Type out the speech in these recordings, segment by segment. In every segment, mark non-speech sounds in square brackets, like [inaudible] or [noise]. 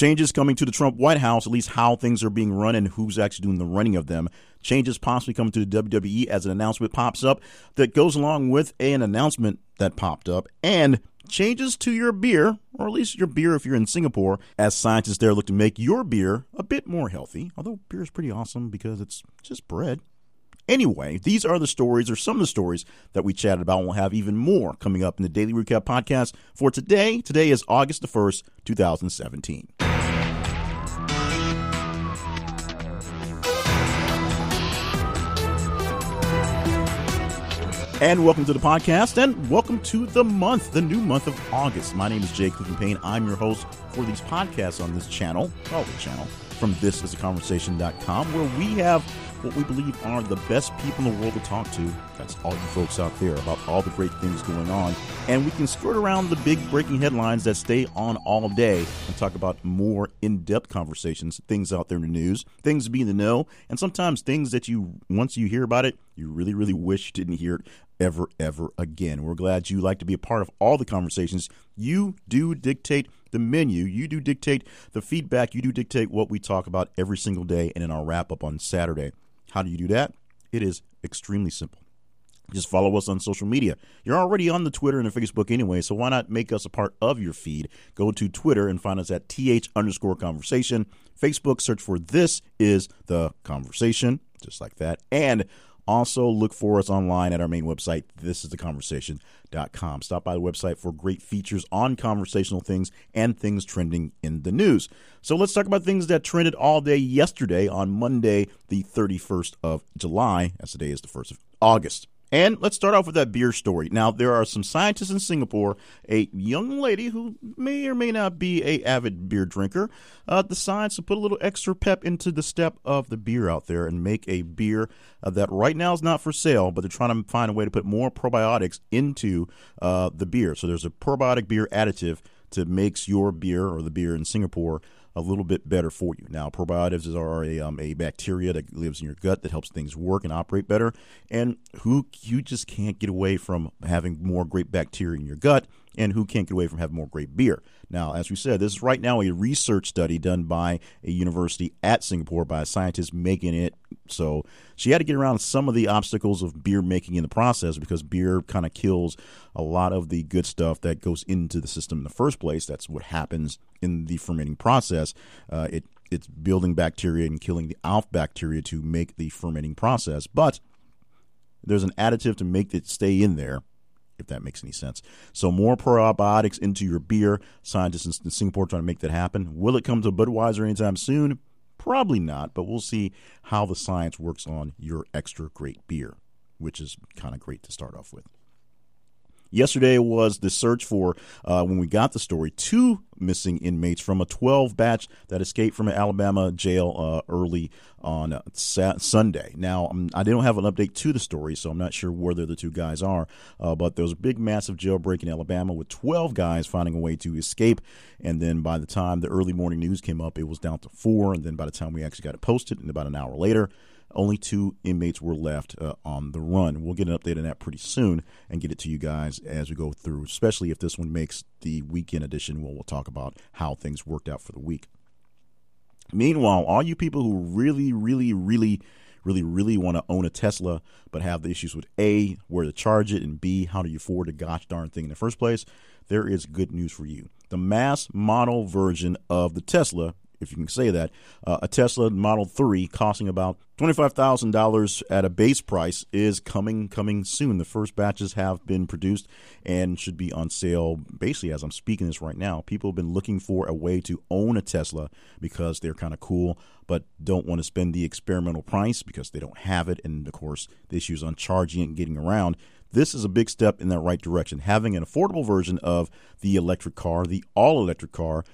Changes coming to the Trump White House, at least how things are being run and who's actually doing the running of them. Changes possibly coming to the WWE as an announcement pops up that goes along with an announcement that popped up. And changes to your beer, or at least your beer if you're in Singapore, as scientists there look to make your beer a bit more healthy. Although beer is pretty awesome because it's just bread. Anyway, these are the stories, or some of the stories that we chatted about. And we'll have even more coming up in the Daily Recap podcast for today. Today is August the 1st, 2017. And welcome to the podcast, and welcome to the month, the new month of August. My name is Jay Cleveland Payne. I'm your host for these podcasts on this channel, oh, the channel, from thisistheconversation.com, where we have what we believe are the best people in the world to talk to. That's all you folks out there about all the great things going on. And we can skirt around the big breaking headlines that stay on all day and talk about more in depth conversations, things out there in the news, things to be in the know, and sometimes things that you, once you hear about it, you really, really wish you didn't hear it ever, ever again. We're glad you like to be a part of all the conversations. You do dictate the menu. You do dictate the feedback. You do dictate what we talk about every single day and in our wrap up on Saturday. How do you do that? It is extremely simple. Just follow us on social media. You're already on the Twitter and the Facebook anyway, so why not make us a part of your feed? Go to Twitter and find us at th underscore conversation. Facebook, search for This Is the Conversation, just like that. And also, look for us online at our main website, thisistheconversation.com. Stop by the website for great features on conversational things and things trending in the news. So, let's talk about things that trended all day yesterday on Monday, the 31st of July, as today is the 1st of August. And let's start off with that beer story. Now, there are some scientists in Singapore, a young lady who may or may not be a avid beer drinker, uh, decides to put a little extra pep into the step of the beer out there and make a beer uh, that right now is not for sale, but they're trying to find a way to put more probiotics into uh, the beer. So there's a probiotic beer additive to makes your beer or the beer in Singapore a little bit better for you. Now, probiotics are a, um, a bacteria that lives in your gut that helps things work and operate better. And who you just can't get away from having more great bacteria in your gut, and who can't get away from having more great beer. Now, as we said, this is right now a research study done by a university at Singapore by a scientist making it. So she had to get around some of the obstacles of beer making in the process because beer kind of kills a lot of the good stuff that goes into the system in the first place. That's what happens in the fermenting process. Uh, it it's building bacteria and killing the alpha bacteria to make the fermenting process, but there's an additive to make it stay in there if that makes any sense. So more probiotics into your beer. Scientists in Singapore trying to make that happen. Will it come to Budweiser anytime soon? Probably not, but we'll see how the science works on your extra great beer, which is kind of great to start off with. Yesterday was the search for, uh, when we got the story, two missing inmates from a 12 batch that escaped from an Alabama jail uh, early on Sunday. Now, um, I did not have an update to the story, so I'm not sure where the two guys are, uh, but there was a big, massive jailbreak in Alabama with 12 guys finding a way to escape. And then by the time the early morning news came up, it was down to four. And then by the time we actually got it posted, and about an hour later, only two inmates were left uh, on the run. We'll get an update on that pretty soon and get it to you guys as we go through, especially if this one makes the weekend edition where we'll talk about how things worked out for the week. Meanwhile, all you people who really, really, really, really, really want to own a Tesla but have the issues with A, where to charge it, and B, how do you afford a gosh darn thing in the first place, there is good news for you. The mass model version of the Tesla if you can say that, uh, a Tesla Model 3 costing about $25,000 at a base price is coming coming soon. The first batches have been produced and should be on sale basically as I'm speaking this right now. People have been looking for a way to own a Tesla because they're kind of cool but don't want to spend the experimental price because they don't have it and of course the issues on charging and getting around. This is a big step in that right direction. Having an affordable version of the electric car, the all electric car,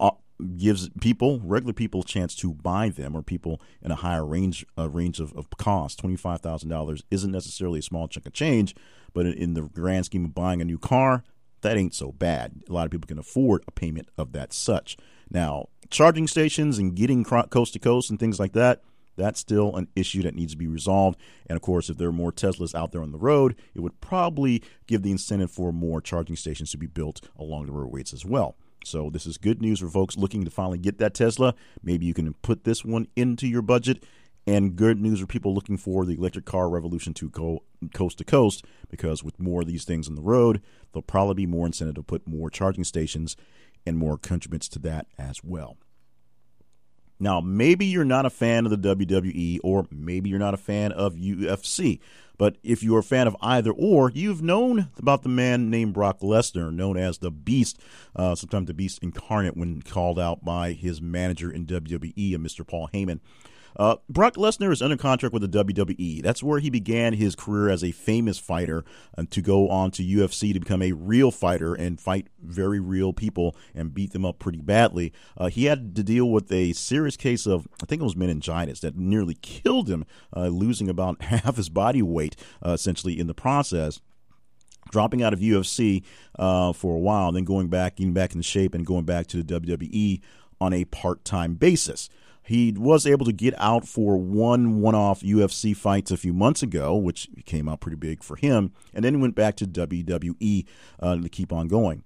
uh, gives people, regular people, a chance to buy them, or people in a higher range uh, range of, of cost. Twenty five thousand dollars isn't necessarily a small chunk of change, but in the grand scheme of buying a new car, that ain't so bad. A lot of people can afford a payment of that such. Now, charging stations and getting coast to coast and things like that. That's still an issue that needs to be resolved. And of course, if there are more Teslas out there on the road, it would probably give the incentive for more charging stations to be built along the roadways as well. So this is good news for folks looking to finally get that Tesla. Maybe you can put this one into your budget. And good news for people looking for the electric car revolution to go coast to coast, because with more of these things on the road, there'll probably be more incentive to put more charging stations and more contributes to that as well. Now, maybe you're not a fan of the WWE or maybe you're not a fan of UFC, but if you're a fan of either or, you've known about the man named Brock Lesnar, known as the Beast, uh, sometimes the Beast incarnate when called out by his manager in WWE, Mr. Paul Heyman. Uh, Brock Lesnar is under contract with the WWE. That's where he began his career as a famous fighter uh, to go on to UFC to become a real fighter and fight very real people and beat them up pretty badly. Uh, he had to deal with a serious case of, I think it was meningitis, that nearly killed him, uh, losing about [laughs] half his body weight uh, essentially in the process dropping out of UFC uh, for a while, then going back, getting back in shape, and going back to the WWE on a part time basis. He was able to get out for one one off UFC fights a few months ago, which came out pretty big for him, and then he went back to WWE uh, to keep on going.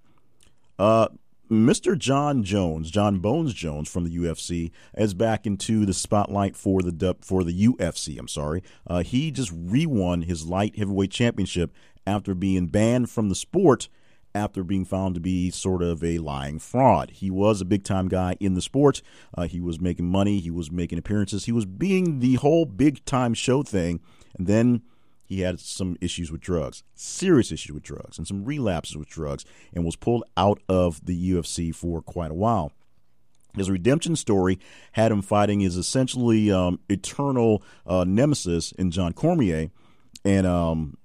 Uh, Mr. Jon Jones, Jon Bones Jones from the UFC, is back into the spotlight for the for the UFC. I'm sorry, uh, he just re-won his light heavyweight championship after being banned from the sport after being found to be sort of a lying fraud. He was a big time guy in the sport. Uh, he was making money. He was making appearances. He was being the whole big time show thing. And then he had some issues with drugs, serious issues with drugs, and some relapses with drugs, and was pulled out of the UFC for quite a while. His redemption story had him fighting his essentially um, eternal uh, nemesis in John Cormier, and um,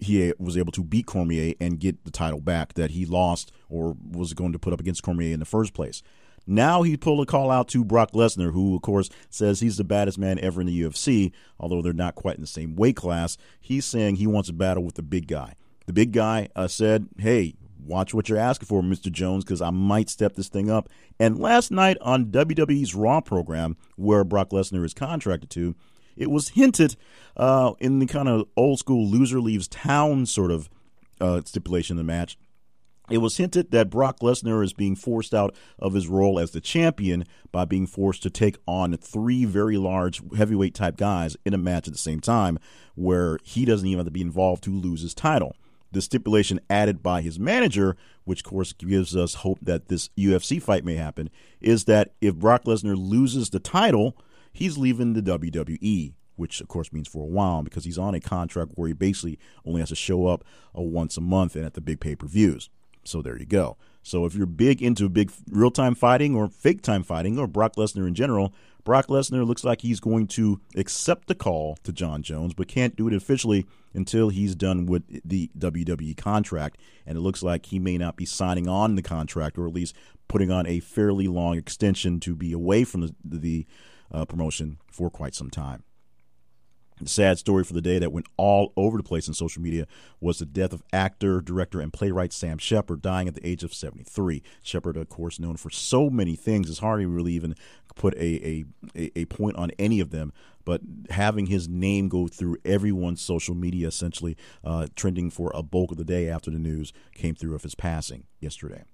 he was able to beat Cormier and get the title back that he lost or was going to put up against Cormier in the first place. Now he pulled a call out to Brock Lesnar, who, of course, says he's the baddest man ever in the UFC, although they're not quite in the same weight class. He's saying he wants a battle with the big guy. The big guy uh, said, Hey, watch what you're asking for, Mr. Jones, because I might step this thing up. And last night on WWE's Raw program, where Brock Lesnar is contracted to, it was hinted uh, in the kind of old school loser leaves town sort of uh, stipulation of the match. It was hinted that Brock Lesnar is being forced out of his role as the champion by being forced to take on three very large heavyweight type guys in a match at the same time, where he doesn't even have to be involved to lose his title. The stipulation added by his manager, which of course gives us hope that this UFC fight may happen, is that if Brock Lesnar loses the title, he's leaving the WWE, which of course means for a while because he's on a contract where he basically only has to show up uh, once a month and at the big pay per views. So there you go. So if you're big into big real time fighting or fake time fighting or Brock Lesnar in general, Brock Lesnar looks like he's going to accept the call to Jon Jones, but can't do it officially until he's done with the WWE contract. And it looks like he may not be signing on the contract or at least putting on a fairly long extension to be away from the, the uh, promotion for quite some time. The sad story for the day that went all over the place in social media was the death of actor, director, and playwright Sam Shepard, dying at the age of 73. Shepard, of course, known for so many things, it's hard to really even put a, a, a point on any of them. But having his name go through everyone's social media, essentially uh, trending for a bulk of the day after the news came through of his passing yesterday.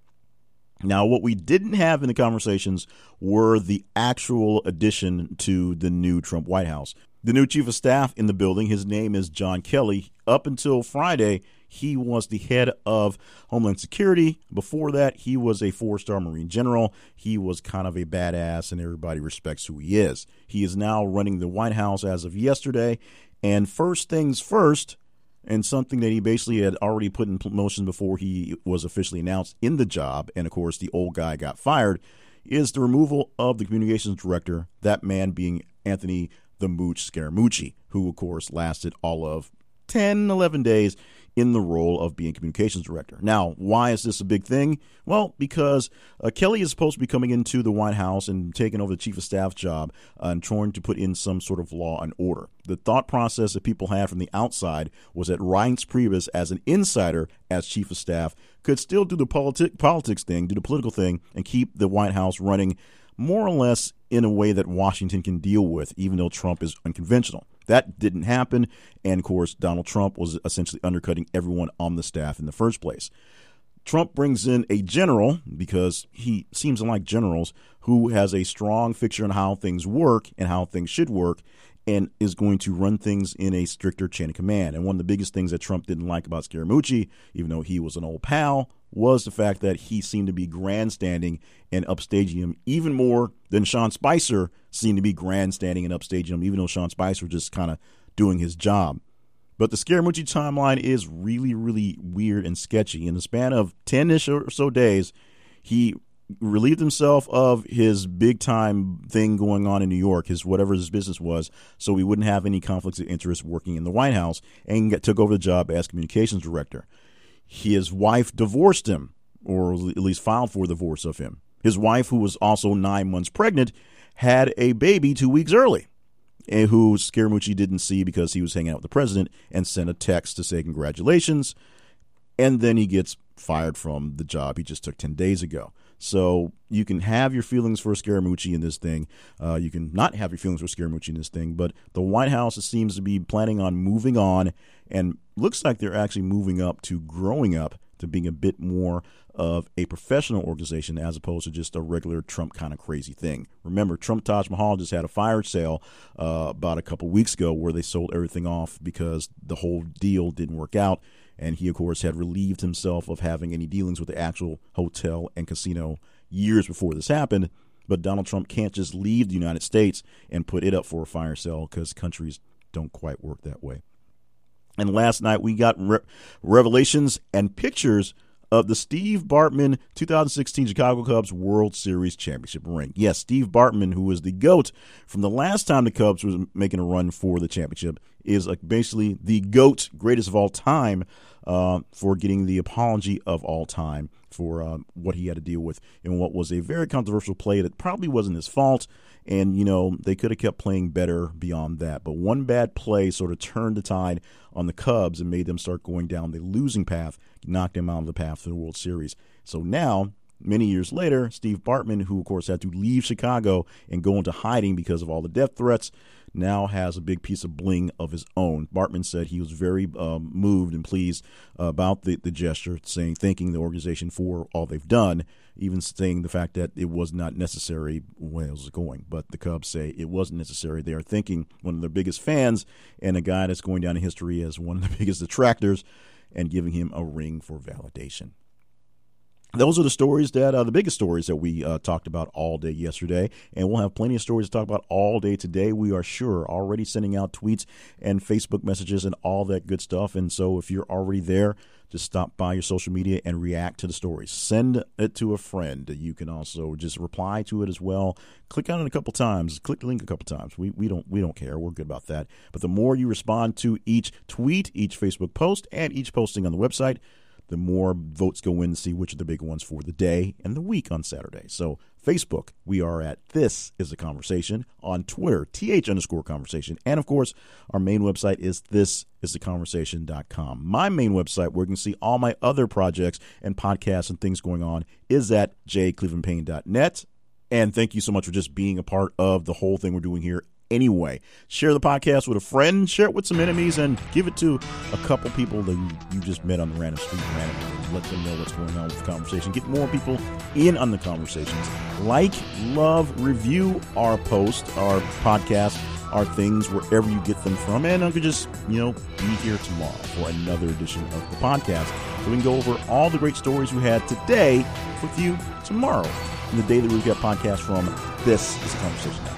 Now, what we didn't have in the conversations were the actual addition to the new Trump White House. The new chief of staff in the building, his name is John Kelly. Up until Friday, he was the head of Homeland Security. Before that, he was a four star Marine general. He was kind of a badass, and everybody respects who he is. He is now running the White House as of yesterday. And first things first, and something that he basically had already put in motion before he was officially announced in the job, and of course the old guy got fired, is the removal of the communications director, that man being Anthony the Mooch Scaramucci, who of course lasted all of 10, 11 days in the role of being communications director. Now, why is this a big thing? Well, because uh, Kelly is supposed to be coming into the White House and taking over the chief of staff job and trying to put in some sort of law and order. The thought process that people had from the outside was that Reince Priebus, as an insider, as chief of staff, could still do the politi- politics thing, do the political thing, and keep the White House running more or less in a way that Washington can deal with, even though Trump is unconventional. That didn't happen. And of course, Donald Trump was essentially undercutting everyone on the staff in the first place. Trump brings in a general because he seems to like generals who has a strong fixture on how things work and how things should work and is going to run things in a stricter chain of command. And one of the biggest things that Trump didn't like about Scaramucci, even though he was an old pal, was the fact that he seemed to be grandstanding and upstaging him even more than Sean Spicer seemed to be grandstanding and upstaging him, even though Sean Spicer was just kind of doing his job. But the Scaramucci timeline is really, really weird and sketchy. In the span of 10 ish or so days, he relieved himself of his big time thing going on in New York, his whatever his business was, so he wouldn't have any conflicts of interest working in the White House, and get, took over the job as communications director. His wife divorced him, or at least filed for divorce of him. His wife, who was also nine months pregnant, had a baby two weeks early, and who Scaramucci didn't see because he was hanging out with the president and sent a text to say congratulations, and then he gets fired from the job he just took 10 days ago. So you can have your feelings for Scaramucci in this thing. Uh, you can not have your feelings for Scaramucci in this thing. But the White House seems to be planning on moving on, and looks like they're actually moving up to growing up to being a bit more of a professional organization as opposed to just a regular Trump kind of crazy thing. Remember, Trump Taj Mahal just had a fire sale uh, about a couple weeks ago where they sold everything off because the whole deal didn't work out. And he, of course, had relieved himself of having any dealings with the actual hotel and casino years before this happened. But Donald Trump can't just leave the United States and put it up for a fire sale because countries don't quite work that way. And last night we got re- revelations and pictures of the Steve Bartman 2016 Chicago Cubs World Series championship ring. Yes, Steve Bartman, who was the GOAT from the last time the Cubs was making a run for the championship, is like basically the GOAT, greatest of all time, uh, for getting the apology of all time for uh, what he had to deal with in what was a very controversial play that probably wasn't his fault. And, you know, they could have kept playing better beyond that. But one bad play sort of turned the tide on the Cubs and made them start going down the losing path, knocked them out of the path to the World Series. So now Many years later, Steve Bartman, who of course had to leave Chicago and go into hiding because of all the death threats, now has a big piece of bling of his own. Bartman said he was very um, moved and pleased about the, the gesture, saying thanking the organization for all they've done, even saying the fact that it was not necessary when it was going. But the Cubs say it wasn't necessary. They are thanking one of their biggest fans and a guy that's going down in history as one of the [laughs] biggest detractors and giving him a ring for validation those are the stories that are the biggest stories that we uh, talked about all day yesterday, and we'll have plenty of stories to talk about all day today. We are sure already sending out tweets and Facebook messages and all that good stuff. And so, if you're already there, just stop by your social media and react to the stories. Send it to a friend. You can also just reply to it as well. Click on it a couple times. Click the link a couple times. We we don't we don't care. We're good about that. But the more you respond to each tweet, each Facebook post, and each posting on the website the more votes go in to see which are the big ones for the day and the week on Saturday. So, Facebook, we are at This is a Conversation. On Twitter, TH underscore conversation. And of course, our main website is thisistheconversation.com. My main website, where you can see all my other projects and podcasts and things going on, is at jclevelandpayne.net. And thank you so much for just being a part of the whole thing we're doing here anyway. Share the podcast with a friend, share it with some enemies, and give it to a couple people that you, just met on the random street randomly. Let them know what's going on with the conversation. Get more people in on the conversations. Like, love, review our post, our podcast, our things wherever you get them from. And I could just, you know, be here tomorrow for another edition of the podcast. So we can go over all the great stories we had today with you tomorrow in the Daily Recap podcast from This is a Conversation.